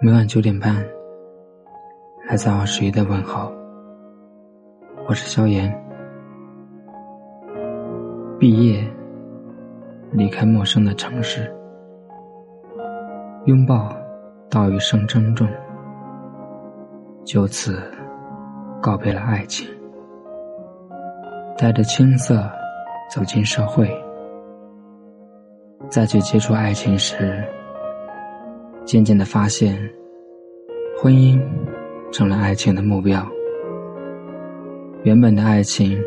每晚九点半，来自二十一的问候。我是萧炎。毕业，离开陌生的城市，拥抱道一声珍重，就此告别了爱情。带着青涩走进社会，再去接触爱情时。渐渐的发现，婚姻成了爱情的目标。原本的爱情，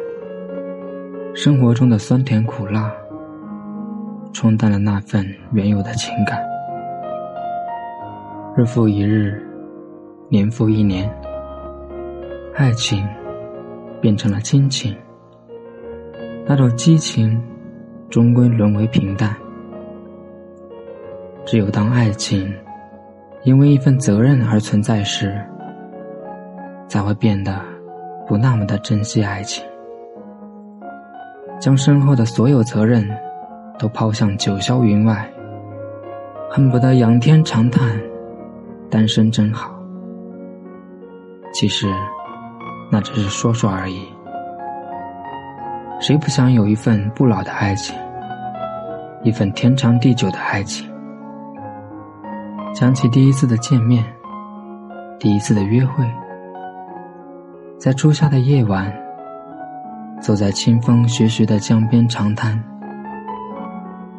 生活中的酸甜苦辣，冲淡了那份原有的情感。日复一日，年复一年，爱情变成了亲情。那种激情，终归沦为平淡。只有当爱情。因为一份责任而存在时，才会变得不那么的珍惜爱情，将身后的所有责任都抛向九霄云外，恨不得仰天长叹：“单身真好。”其实，那只是说说而已。谁不想有一份不老的爱情，一份天长地久的爱情？想起第一次的见面，第一次的约会，在初夏的夜晚，走在清风徐徐的江边长滩，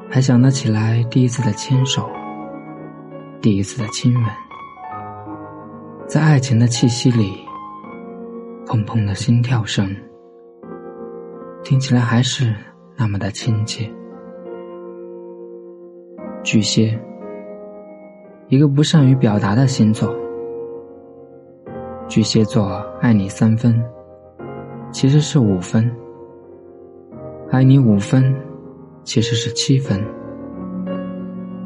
还想得起来第一次的牵手，第一次的亲吻，在爱情的气息里，砰砰的心跳声，听起来还是那么的亲切。巨蟹。一个不善于表达的星座，巨蟹座爱你三分，其实是五分；爱你五分，其实是七分。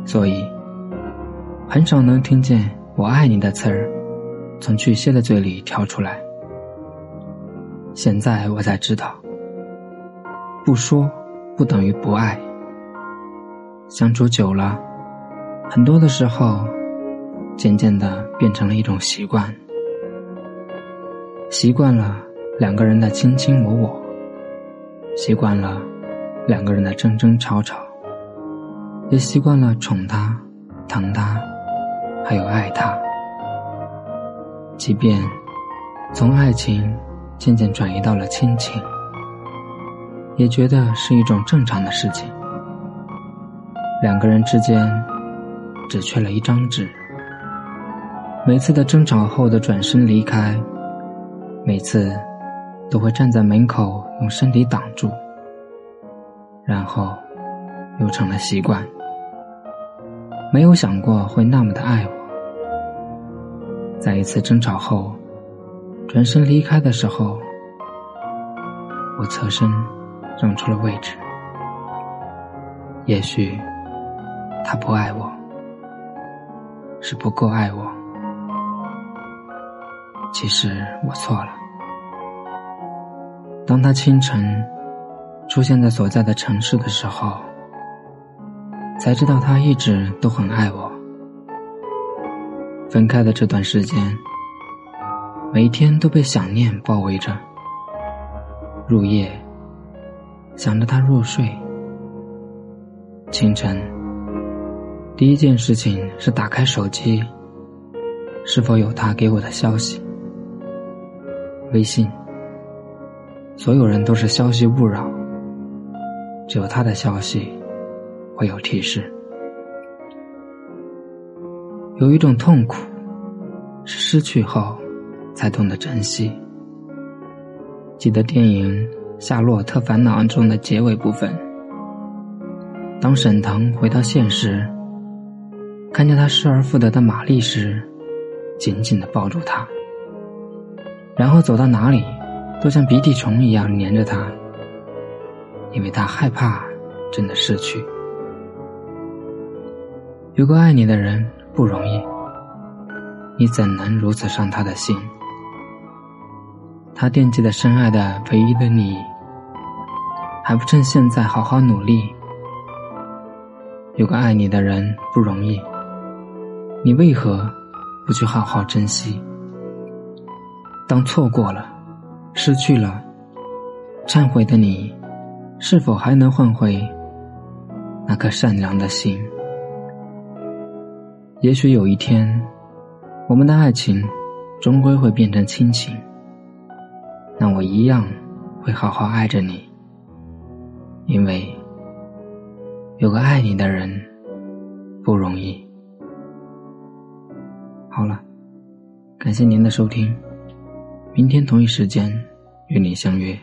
所以，很少能听见“我爱你”的词儿从巨蟹的嘴里跳出来。现在我才知道，不说不等于不爱。相处久了。很多的时候，渐渐的变成了一种习惯，习惯了两个人的卿卿我我，习惯了两个人的争争吵吵，也习惯了宠他、疼他，还有爱他。即便从爱情渐渐转移到了亲情，也觉得是一种正常的事情。两个人之间。只缺了一张纸。每次的争吵后的转身离开，每次都会站在门口用身体挡住，然后又成了习惯。没有想过会那么的爱我。在一次争吵后，转身离开的时候，我侧身让出了位置。也许他不爱我。是不够爱我，其实我错了。当他清晨出现在所在的城市的时候，才知道他一直都很爱我。分开的这段时间，每天都被想念包围着。入夜，想着他入睡，清晨。第一件事情是打开手机，是否有他给我的消息？微信，所有人都是消息勿扰，只有他的消息会有提示。有一种痛苦，是失去后才懂得珍惜。记得电影《夏洛特烦恼》中的结尾部分，当沈腾回到现实。看见他失而复得的玛丽时，紧紧的抱住她，然后走到哪里，都像鼻涕虫一样粘着她，因为他害怕真的失去。有个爱你的人不容易，你怎能如此伤他的心？他惦记的深爱的唯一的你，还不趁现在好好努力？有个爱你的人不容易。你为何不去好好珍惜。当错过了，失去了，忏悔的你，是否还能换回那颗善良的心？也许有一天，我们的爱情终归会变成亲情，那我一样会好好爱着你，因为有个爱你的人不容易。好了，感谢您的收听。明天同一时间与您相约。